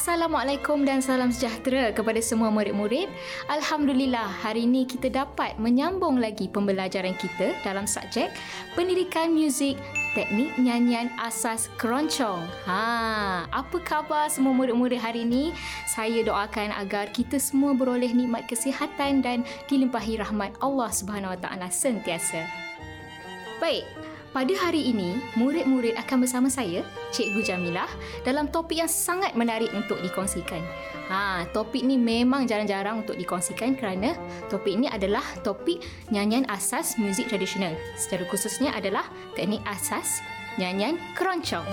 Assalamualaikum dan salam sejahtera kepada semua murid-murid. Alhamdulillah, hari ini kita dapat menyambung lagi pembelajaran kita dalam subjek Pendidikan Muzik Teknik Nyanyian Asas Keroncong. Ha, apa khabar semua murid-murid hari ini? Saya doakan agar kita semua beroleh nikmat kesihatan dan dilimpahi rahmat Allah Subhanahu Wa Taala sentiasa. Baik, pada hari ini, murid-murid akan bersama saya, Cikgu Jamilah, dalam topik yang sangat menarik untuk dikongsikan. Ha, topik ni memang jarang-jarang untuk dikongsikan kerana topik ini adalah topik nyanyian asas muzik tradisional. Secara khususnya adalah teknik asas nyanyian keroncong.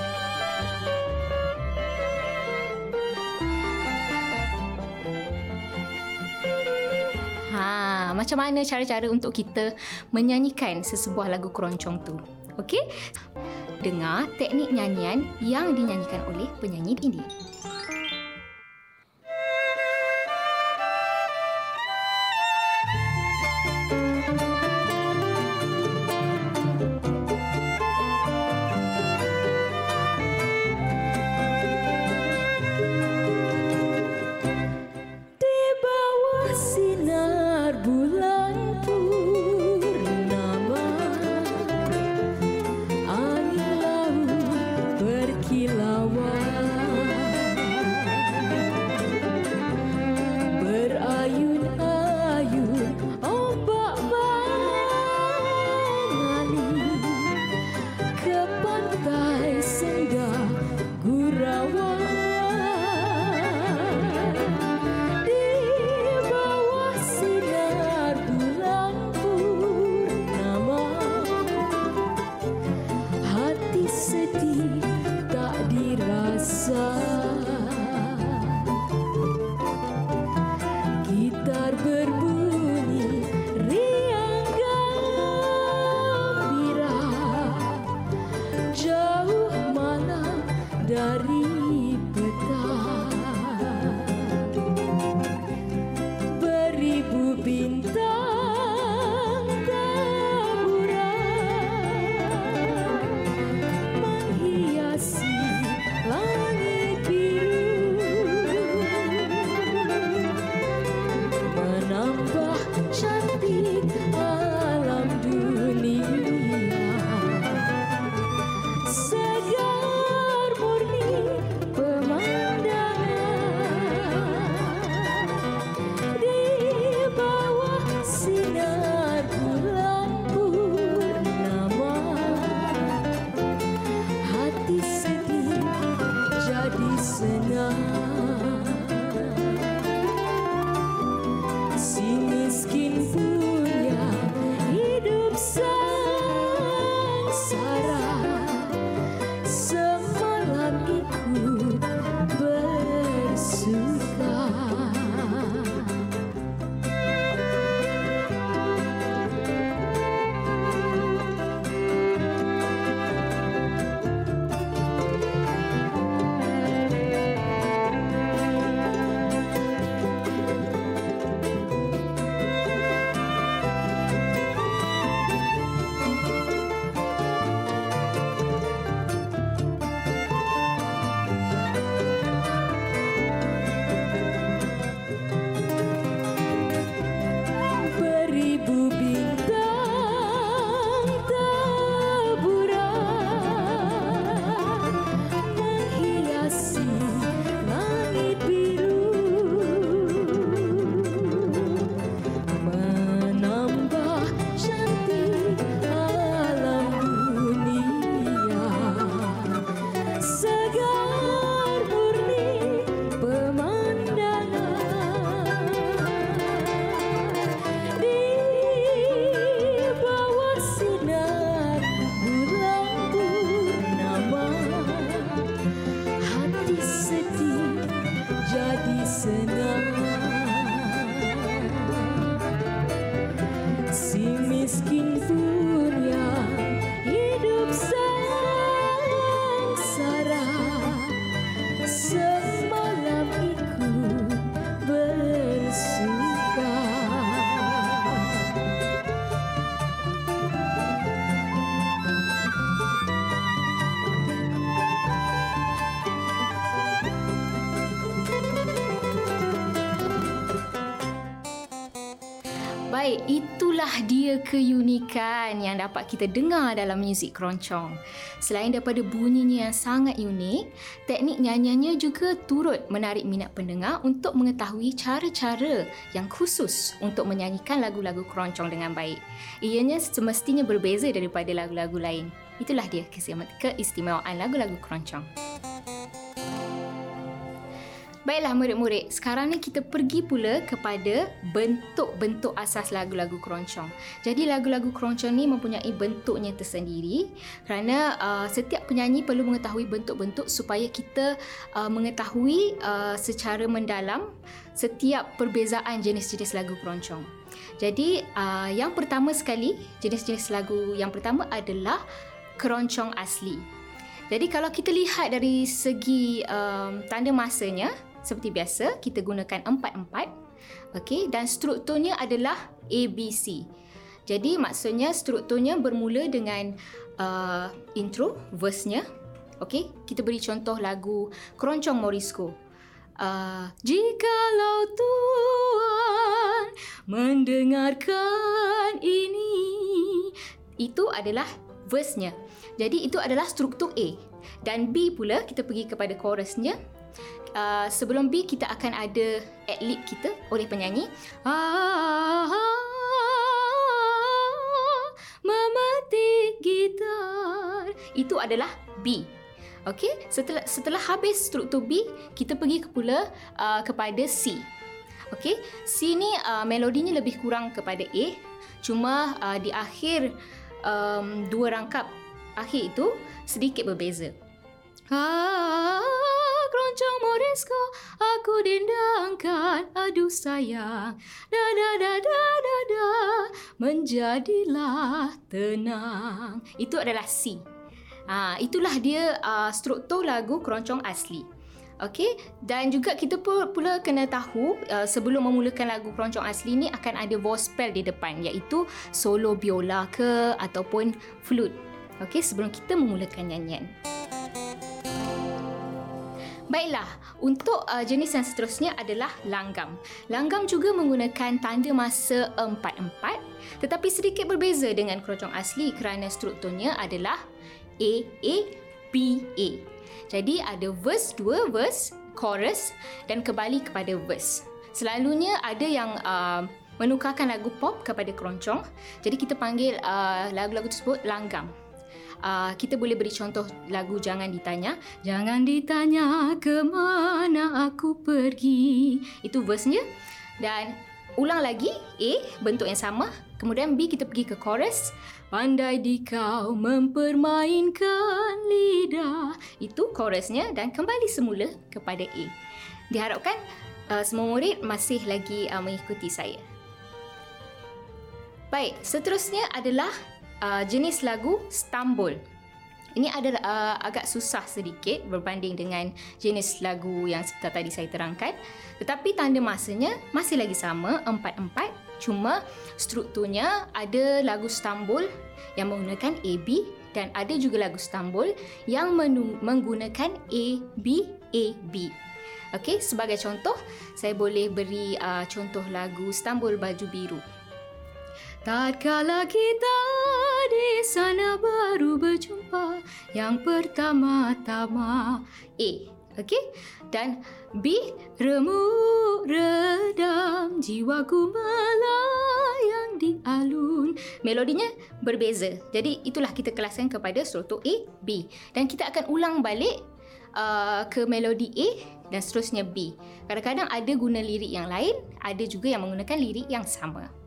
Ha, macam mana cara-cara untuk kita menyanyikan sesebuah lagu keroncong tu? Okey? Dengar teknik nyanyian yang dinyanyikan oleh penyanyi ini. Baik, itulah dia keunikan yang dapat kita dengar dalam muzik keroncong. Selain daripada bunyinya yang sangat unik, teknik nyanyiannya juga turut menarik minat pendengar untuk mengetahui cara-cara yang khusus untuk menyanyikan lagu-lagu keroncong dengan baik. Ianya semestinya berbeza daripada lagu-lagu lain. Itulah dia keistimewaan lagu-lagu keroncong. Baiklah murid-murid, sekarang ni kita pergi pula kepada bentuk-bentuk asas lagu-lagu keroncong. Jadi lagu-lagu keroncong ni mempunyai bentuknya tersendiri kerana uh, setiap penyanyi perlu mengetahui bentuk-bentuk supaya kita uh, mengetahui uh, secara mendalam setiap perbezaan jenis-jenis lagu keroncong. Jadi uh, yang pertama sekali, jenis-jenis lagu yang pertama adalah keroncong asli. Jadi kalau kita lihat dari segi um, tanda masanya, seperti biasa kita gunakan empat-empat. Okey dan strukturnya adalah ABC jadi maksudnya strukturnya bermula dengan uh, intro verse-nya. Okey kita beri contoh lagu Keroncong Morisco. Uh, jikalau Tuhan mendengarkan ini itu adalah verse-nya. Jadi itu adalah struktur A. Dan B pula kita pergi kepada chorus-nya uh, sebelum B kita akan ada ad-lib kita oleh penyanyi. Ah, memetik gitar. Itu adalah B. Okey, setelah setelah habis struktur B, kita pergi ke pula uh, kepada C. Okey, C ni uh, melodinya lebih kurang kepada A. Cuma uh, di akhir um, dua rangkap akhir itu sedikit berbeza. Ah, keroncong Morisco aku dendangkan. Aduh sayang. Da da da da da da. Menjadilah tenang. Itu adalah C. Ha, itulah dia uh, struktur lagu keroncong asli. Okey dan juga kita pula kena tahu uh, sebelum memulakan lagu keroncong asli ni akan ada vospel di depan iaitu solo biola ke ataupun flute. Okey sebelum kita memulakan nyanyian. Baiklah, untuk uh, jenis yang seterusnya adalah langgam. Langgam juga menggunakan tanda masa 4-4 tetapi sedikit berbeza dengan keroncong asli kerana strukturnya adalah A-A-B-A. Jadi ada verse, dua verse, chorus dan kembali kepada verse. Selalunya ada yang uh, menukarkan lagu pop kepada keroncong. Jadi kita panggil uh, lagu-lagu tersebut langgam uh, kita boleh beri contoh lagu Jangan Ditanya. Jangan ditanya ke mana aku pergi. Itu verse-nya. Dan ulang lagi A, bentuk yang sama. Kemudian B, kita pergi ke chorus. Pandai di kau mempermainkan lidah. Itu chorusnya dan kembali semula kepada A. Diharapkan uh, semua murid masih lagi uh, mengikuti saya. Baik, seterusnya adalah uh, jenis lagu Stambul. Ini adalah uh, agak susah sedikit berbanding dengan jenis lagu yang seperti tadi saya terangkan. Tetapi tanda masanya masih lagi sama, empat-empat. Cuma strukturnya ada lagu Stambul yang menggunakan AB dan ada juga lagu Stambul yang menggunakan ABAB. Okey, sebagai contoh, saya boleh beri uh, contoh lagu Stambul Baju Biru. Tatkala kita di sana baru berjumpa yang pertama-tama. A. Okey. Dan B. Remuk redam jiwaku melayang di alun. Melodinya berbeza. Jadi itulah kita kelaskan kepada struktur A, B. Dan kita akan ulang balik uh, ke melodi A dan seterusnya B. Kadang-kadang ada guna lirik yang lain, ada juga yang menggunakan lirik yang sama.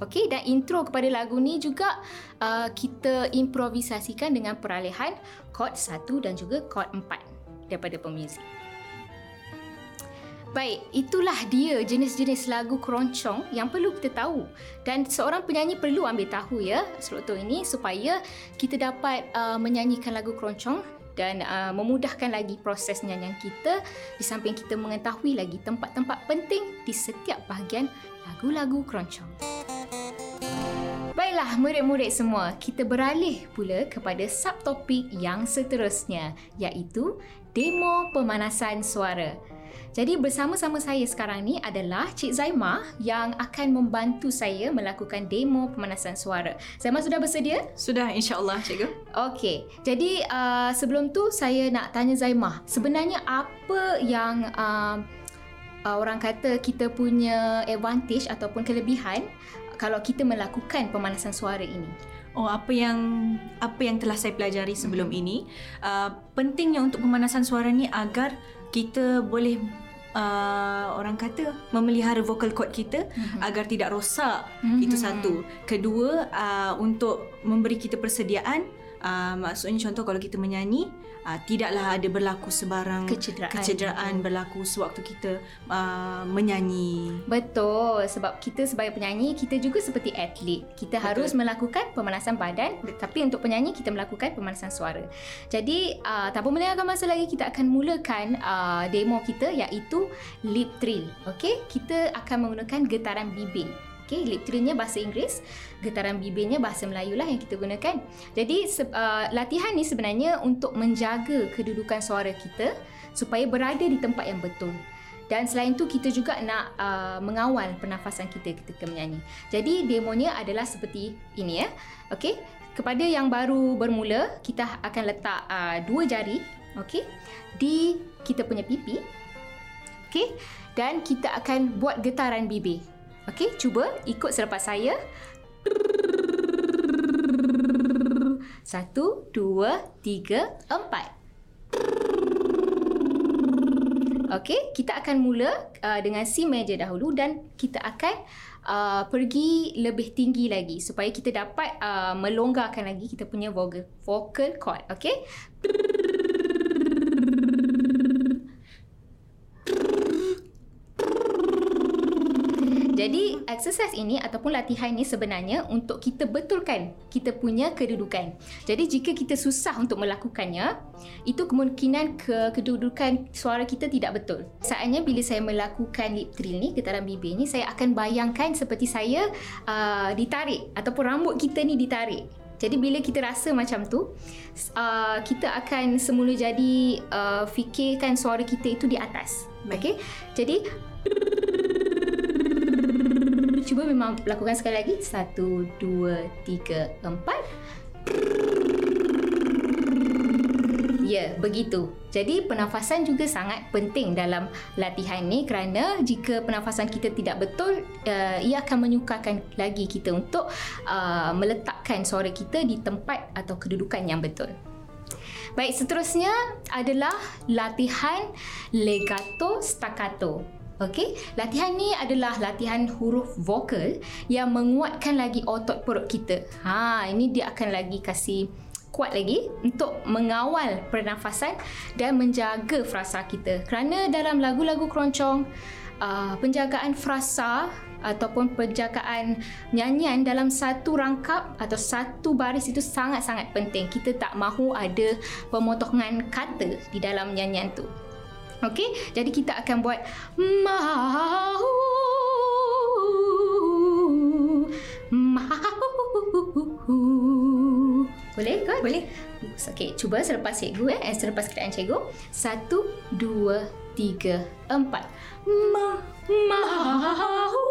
Okey dan intro kepada lagu ni juga uh, kita improvisasikan dengan peralihan chord 1 dan juga chord 4 daripada pemuzik. Baik, itulah dia jenis-jenis lagu keroncong yang perlu kita tahu dan seorang penyanyi perlu ambil tahu ya struktur ini supaya kita dapat uh, menyanyikan lagu keroncong dan uh, memudahkan lagi proses nyanyian kita di samping kita mengetahui lagi tempat-tempat penting di setiap bahagian lagu-lagu keroncong. Baiklah murid-murid semua, kita beralih pula kepada subtopik yang seterusnya iaitu demo pemanasan suara. Jadi bersama-sama saya sekarang ni adalah Cik Zaimah yang akan membantu saya melakukan demo pemanasan suara. Zaimah sudah bersedia? Sudah insya-Allah cikgu. Okey. Jadi uh, sebelum tu saya nak tanya Zaimah, sebenarnya apa yang uh, uh, orang kata kita punya advantage ataupun kelebihan kalau kita melakukan pemanasan suara ini? Oh apa yang apa yang telah saya pelajari sebelum mm-hmm. ini uh, pentingnya untuk pemanasan suara ni agar kita boleh uh, orang kata memelihara vocal cord kita mm-hmm. agar tidak rosak mm-hmm. itu satu kedua uh, untuk memberi kita persediaan uh, maksudnya contoh kalau kita menyanyi uh, tidaklah ada berlaku sebarang kecederaan, kecederaan berlaku sewaktu kita uh, menyanyi. Betul sebab kita sebagai penyanyi kita juga seperti atlet. Kita Betul. harus melakukan pemanasan badan tapi untuk penyanyi kita melakukan pemanasan suara. Jadi uh, tanpa melengahkan masa lagi kita akan mulakan uh, demo kita iaitu lip trill. Okey, kita akan menggunakan getaran bibir. Okay, lip bahasa Inggeris, getaran bibirnya bahasa Melayu lah yang kita gunakan. Jadi uh, latihan ni sebenarnya untuk menjaga kedudukan suara kita supaya berada di tempat yang betul. Dan selain tu kita juga nak uh, mengawal pernafasan kita ketika menyanyi. Jadi demonya adalah seperti ini ya. Okey. Kepada yang baru bermula, kita akan letak uh, dua jari, okey, di kita punya pipi. Okey. Dan kita akan buat getaran bibir. Okey, cuba ikut selepas saya. Satu, dua, tiga, empat. Okey, kita akan mula uh, dengan C major dahulu dan kita akan uh, pergi lebih tinggi lagi supaya kita dapat uh, melonggarkan lagi kita punya vocal vocal cord. Okey. Jadi exercise ini ataupun latihan ini sebenarnya untuk kita betulkan kita punya kedudukan. Jadi jika kita susah untuk melakukannya, itu kemungkinan ke kedudukan suara kita tidak betul. Saatnya bila saya melakukan lip trill ni, getaran bibir ni, saya akan bayangkan seperti saya uh, ditarik ataupun rambut kita ni ditarik. Jadi bila kita rasa macam tu, uh, kita akan semula jadi uh, fikirkan suara kita itu di atas. Okey. Jadi cuba memang lakukan sekali lagi. Satu, dua, tiga, empat. Ya, begitu. Jadi pernafasan juga sangat penting dalam latihan ni kerana jika pernafasan kita tidak betul, uh, ia akan menyukarkan lagi kita untuk uh, meletakkan suara kita di tempat atau kedudukan yang betul. Baik, seterusnya adalah latihan legato staccato. Okey, latihan ni adalah latihan huruf vokal yang menguatkan lagi otot perut kita. Ha, ini dia akan lagi kasih kuat lagi untuk mengawal pernafasan dan menjaga frasa kita. Kerana dalam lagu-lagu keroncong, uh, penjagaan frasa ataupun penjagaan nyanyian dalam satu rangkap atau satu baris itu sangat-sangat penting. Kita tak mahu ada pemotongan kata di dalam nyanyian tu. Okey, jadi kita akan buat mau mau. Boleh kan? Boleh. Okey, cuba selepas cikgu eh, eh selepas keadaan cikgu. Satu, dua, tiga, empat. Ma mau.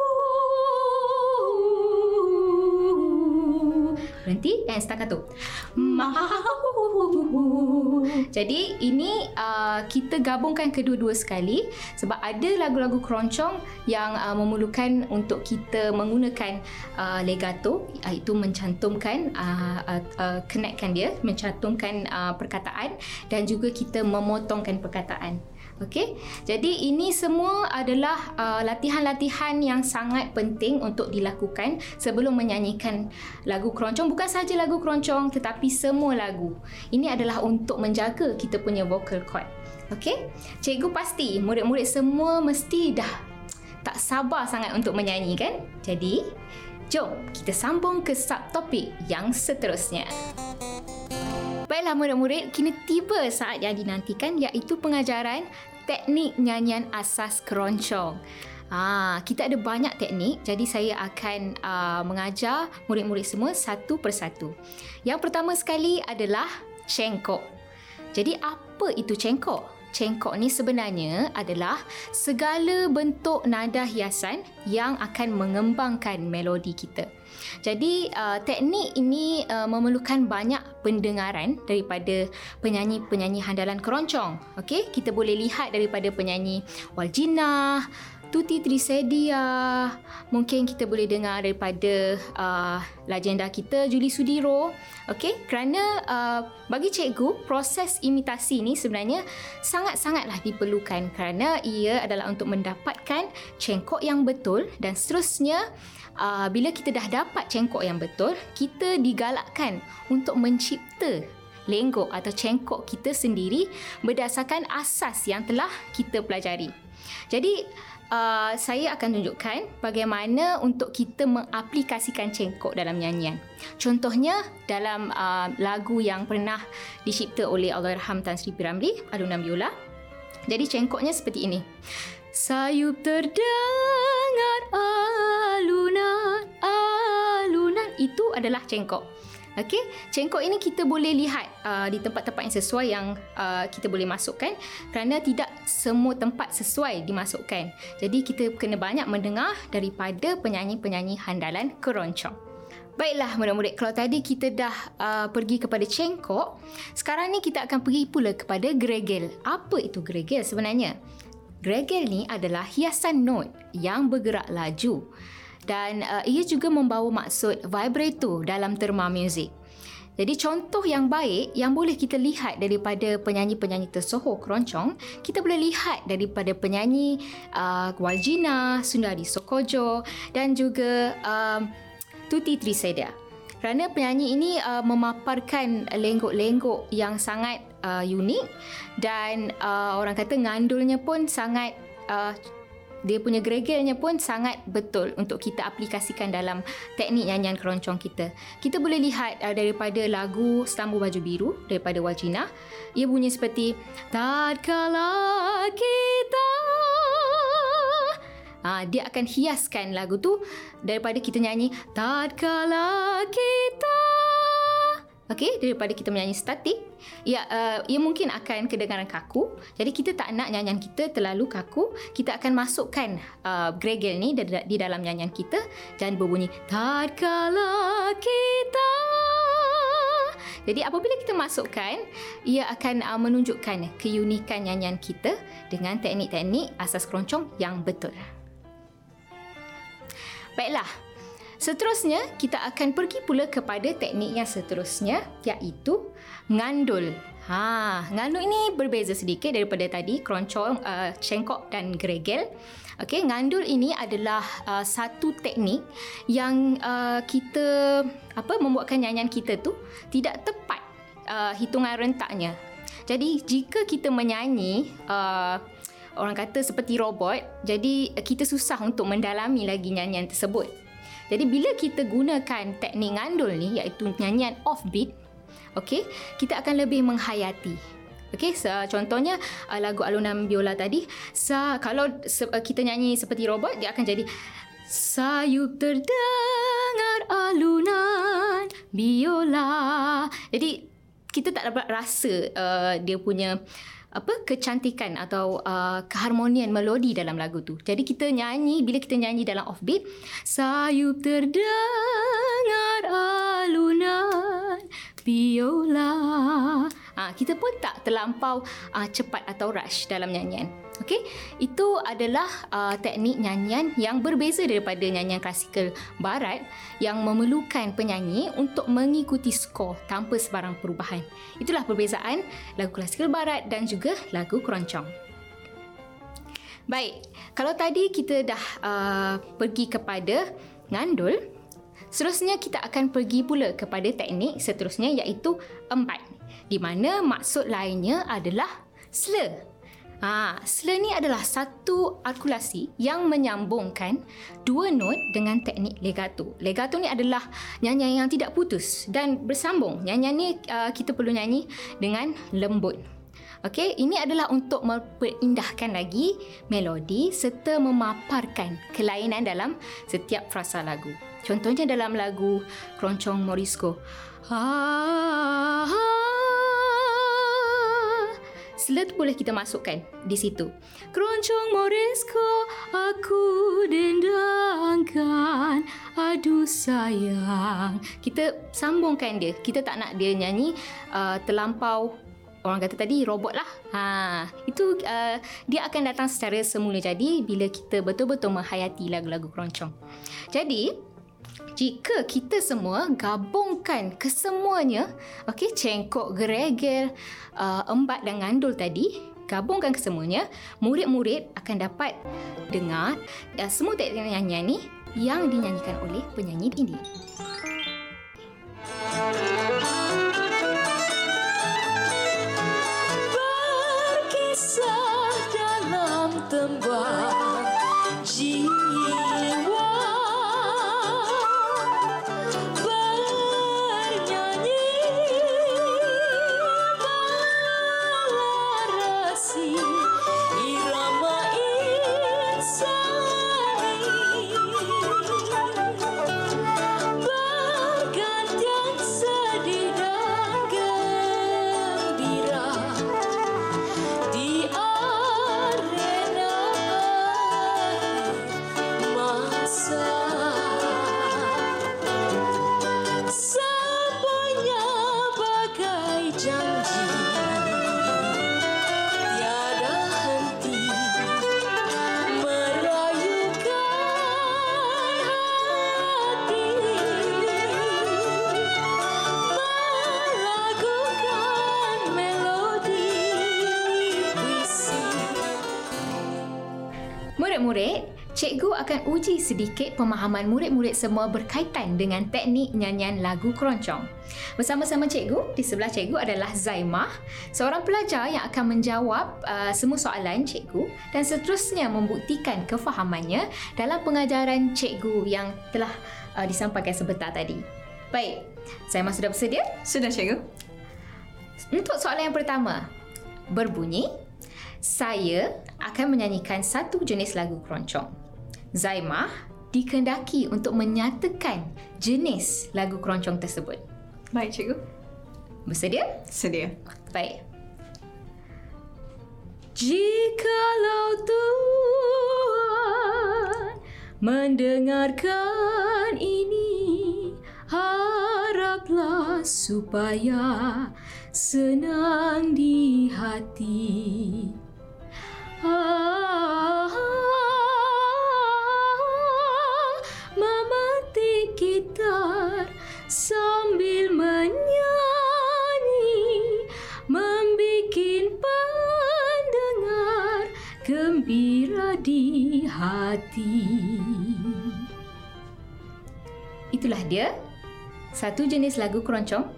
Berhenti and staccato. Mau. Jadi ini uh, kita gabungkan kedua-dua sekali sebab ada lagu-lagu keroncong yang uh, memerlukan untuk kita menggunakan uh, legato iaitu mencantumkan uh, uh, uh, connectkan dia, mencantumkan uh, perkataan dan juga kita memotongkan perkataan. Okey. Jadi ini semua adalah uh, latihan-latihan yang sangat penting untuk dilakukan sebelum menyanyikan lagu keroncong bukan sahaja lagu keroncong tetapi semua lagu. Ini adalah untuk menjaga kita punya vocal cord. Okey. Cikgu pasti murid-murid semua mesti dah tak sabar sangat untuk menyanyi kan? Jadi, jom kita sambung ke subtopik yang seterusnya. Baiklah murid-murid, kini tiba saat yang dinantikan iaitu pengajaran teknik nyanyian asas keroncong. Ah, kita ada banyak teknik, jadi saya akan uh, mengajar murid-murid semua satu persatu. Yang pertama sekali adalah cengkok. Jadi apa itu cengkok? Cengkok ni sebenarnya adalah segala bentuk nada hiasan yang akan mengembangkan melodi kita. Jadi uh, teknik ini uh, memerlukan banyak pendengaran daripada penyanyi-penyanyi handalan keroncong. Okey, kita boleh lihat daripada penyanyi Waljina, Tuti Trisedia, mungkin kita boleh dengar daripada uh, legenda kita Julie Sudiro. Okey, kerana uh, bagi cikgu proses imitasi ni sebenarnya sangat-sangatlah diperlukan kerana ia adalah untuk mendapatkan cengkok yang betul dan seterusnya uh, bila kita dah dapat cengkok yang betul, kita digalakkan untuk mencipta lenggok atau cengkok kita sendiri berdasarkan asas yang telah kita pelajari. Jadi uh, saya akan tunjukkan bagaimana untuk kita mengaplikasikan cengkok dalam nyanyian. Contohnya dalam uh, lagu yang pernah dicipta oleh Allahyarham Tan Sri Piramli, Alunan Biola. Jadi cengkoknya seperti ini. Sayup terdengar alunan, alunan. Itu adalah cengkok. Okey, cengkok ini kita boleh lihat uh, di tempat-tempat yang sesuai yang uh, kita boleh masukkan kerana tidak semua tempat sesuai dimasukkan. Jadi kita kena banyak mendengar daripada penyanyi-penyanyi handalan keroncong. Baiklah murid-murid, kalau tadi kita dah uh, pergi kepada cengkok, sekarang ni kita akan pergi pula kepada gregel. Apa itu gregel sebenarnya? Gregel ni adalah hiasan not yang bergerak laju dan uh, ia juga membawa maksud vibrato dalam terma muzik. Jadi contoh yang baik yang boleh kita lihat daripada penyanyi-penyanyi tersohor keroncong, kita boleh lihat daripada penyanyi uh, Waljina, Sundari Sokojo dan juga uh, Tuti Trisedia. Kerana penyanyi ini uh, memaparkan lenggok-lenggok yang sangat uh, unik dan uh, orang kata ngandulnya pun sangat uh, dia punya gregelnya pun sangat betul untuk kita aplikasikan dalam teknik nyanyian keroncong kita. Kita boleh lihat uh, daripada lagu Stambu Baju Biru daripada Wajina. Ia bunyi seperti Tatkala kita Ha, dia akan hiaskan lagu tu daripada kita nyanyi Tatkala kita Okey, daripada kita menyanyi statik, ia uh, ia mungkin akan kedengaran kaku. Jadi kita tak nak nyanyian kita terlalu kaku. Kita akan masukkan uh, gregel ni di, di dalam nyanyian kita dan berbunyi tatkala kita. Jadi apabila kita masukkan, ia akan uh, menunjukkan keunikan nyanyian kita dengan teknik-teknik asas keroncong yang betul. Baiklah, Seterusnya, kita akan pergi pula kepada teknik yang seterusnya iaitu ngandul. Ha, ngandul ini berbeza sedikit daripada tadi, keroncong, uh, cengkok dan gregel. Okey, ngandul ini adalah uh, satu teknik yang uh, kita apa membuatkan nyanyian kita tu tidak tepat uh, hitungan rentaknya. Jadi, jika kita menyanyi uh, orang kata seperti robot, jadi kita susah untuk mendalami lagi nyanyian tersebut. Jadi bila kita gunakan teknik ngandul ni iaitu nyanyian offbeat, okey, kita akan lebih menghayati. Okey, so, contohnya uh, lagu alunan biola tadi, sa kalau se- uh, kita nyanyi seperti robot dia akan jadi sayup terdengar alunan biola. Jadi kita tak dapat rasa uh, dia punya apa kecantikan atau uh, keharmonian melodi dalam lagu tu. Jadi kita nyanyi bila kita nyanyi dalam offbeat, sayup terdengar alunan biola. Ha, kita pun tak terlampau uh, cepat atau rush dalam nyanyian. Okey, itu adalah uh, teknik nyanyian yang berbeza daripada nyanyian klasikal barat yang memerlukan penyanyi untuk mengikuti skor tanpa sebarang perubahan. Itulah perbezaan lagu klasikal barat dan juga lagu keroncong. Baik, kalau tadi kita dah uh, pergi kepada ngandul, seterusnya kita akan pergi pula kepada teknik seterusnya iaitu empat di mana maksud lainnya adalah slur Ha, slur ni adalah satu artikulasi yang menyambungkan dua not dengan teknik legato. Legato ni adalah nyanyian yang tidak putus dan bersambung. Nyanyian ni uh, kita perlu nyanyi dengan lembut. Okey, ini adalah untuk memperindahkan lagi melodi serta memaparkan kelainan dalam setiap frasa lagu. Contohnya dalam lagu Keroncong Morisco. Ha, ha, tu boleh kita masukkan di situ. Keroncong Morisco aku dendangkan aduh sayang. Kita sambungkan dia. Kita tak nak dia nyanyi uh, terlampau orang kata tadi robot lah. Ha, itu uh, dia akan datang secara semula jadi bila kita betul-betul menghayati lagu-lagu keroncong. Jadi jika kita semua gabungkan kesemuanya, okey, cengkok, geregel, uh, embat dan ngandul tadi, gabungkan kesemuanya, murid-murid akan dapat dengar uh, semua teknik nyanyian ni yang dinyanyikan oleh penyanyi ini. Cikgu akan uji sedikit pemahaman murid-murid semua berkaitan dengan teknik nyanyian lagu keroncong. Bersama-sama cikgu, di sebelah cikgu adalah Zaimah, seorang pelajar yang akan menjawab uh, semua soalan cikgu dan seterusnya membuktikan kefahamannya dalam pengajaran cikgu yang telah uh, disampaikan sebentar tadi. Baik, Zaimah sudah bersedia? Sudah cikgu? Untuk soalan yang pertama, berbunyi, saya akan menyanyikan satu jenis lagu keroncong. Zaimah dikendaki untuk menyatakan jenis lagu keroncong tersebut. Baik cikgu. Bersedia? Sedia. Baik. Jikalau Tuhan mendengarkan ini, haraplah supaya senang di hati. Ah, memetik gitar sambil menyanyi membikin pendengar gembira di hati. Itulah dia satu jenis lagu keroncong.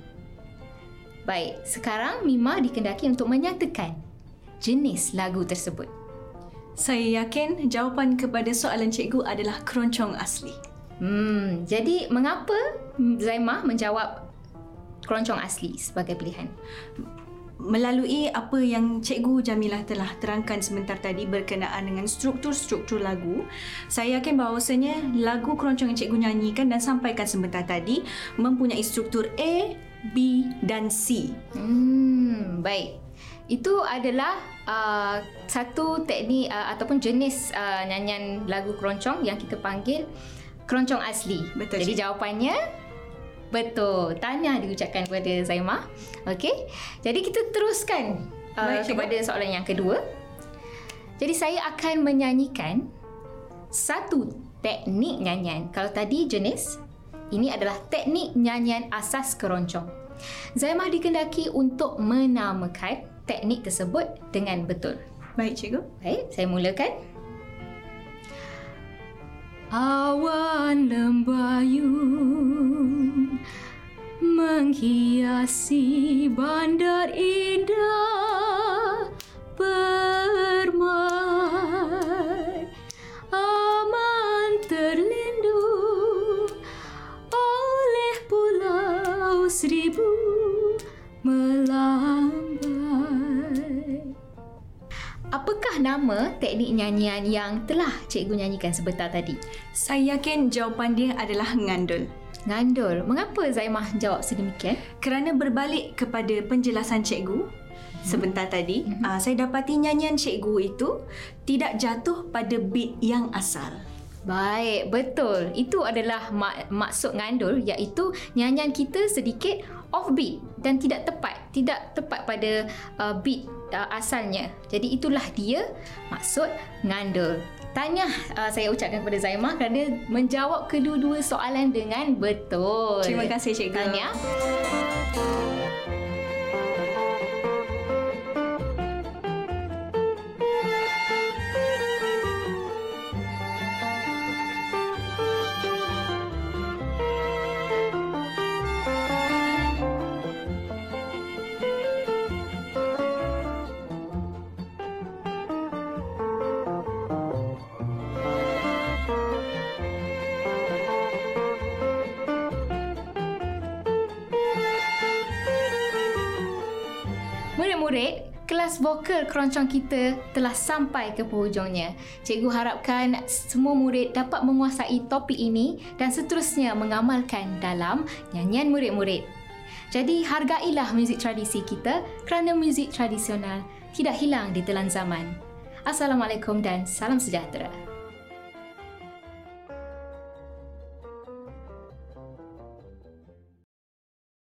Baik, sekarang Mima dikendaki untuk menyatakan jenis lagu tersebut. Saya yakin jawapan kepada soalan cikgu adalah keroncong asli. Hmm, jadi mengapa Zaimah menjawab keroncong asli sebagai pilihan? Melalui apa yang Cikgu Jamilah telah terangkan sebentar tadi berkenaan dengan struktur-struktur lagu, saya yakin bahawasanya lagu keroncong yang Cikgu nyanyikan dan sampaikan sebentar tadi mempunyai struktur A, B dan C. Hmm, baik. Itu adalah uh, satu teknik uh, ataupun jenis uh, nyanyian lagu keroncong yang kita panggil keroncong asli. Betul, Jadi Cik. jawapannya betul. Tanya diucapkan kepada Zaimah. Okey. Jadi kita teruskan uh, Baik, Cikgu. kepada soalan yang kedua. Jadi saya akan menyanyikan satu teknik nyanyian. Kalau tadi jenis, ini adalah teknik nyanyian asas keroncong. Zaimah dikendaki untuk menamakan teknik tersebut dengan betul. Baik Cikgu. Baik, saya mulakan. Awan lembayung menghiasi bandar indah permai aman terlindung oleh pulau seribu melambai Apakah nama teknik nyanyian yang telah cikgu nyanyikan sebentar tadi? Saya yakin jawapan dia adalah ngandul. Ngandul. Mengapa Zaimah jawab sedemikian? Kerana berbalik kepada penjelasan cikgu sebentar tadi, mm-hmm. uh, saya dapati nyanyian cikgu itu tidak jatuh pada beat yang asal. Baik, betul. Itu adalah mak- maksud ngandul iaitu nyanyian kita sedikit offbeat dan tidak tepat, tidak tepat pada uh, beat uh, asalnya. Jadi itulah dia maksud ngandul. Tanya uh, saya ucapkan kepada Zaimah kerana menjawab kedua-dua soalan dengan betul. Terima kasih cikgu. Tanya. Kelas vokal keroncong kita telah sampai ke penghujungnya. Cikgu harapkan semua murid dapat menguasai topik ini dan seterusnya mengamalkan dalam nyanyian murid-murid. Jadi hargailah muzik tradisi kita kerana muzik tradisional tidak hilang di telan zaman. Assalamualaikum dan salam sejahtera.